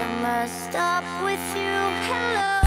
the bar.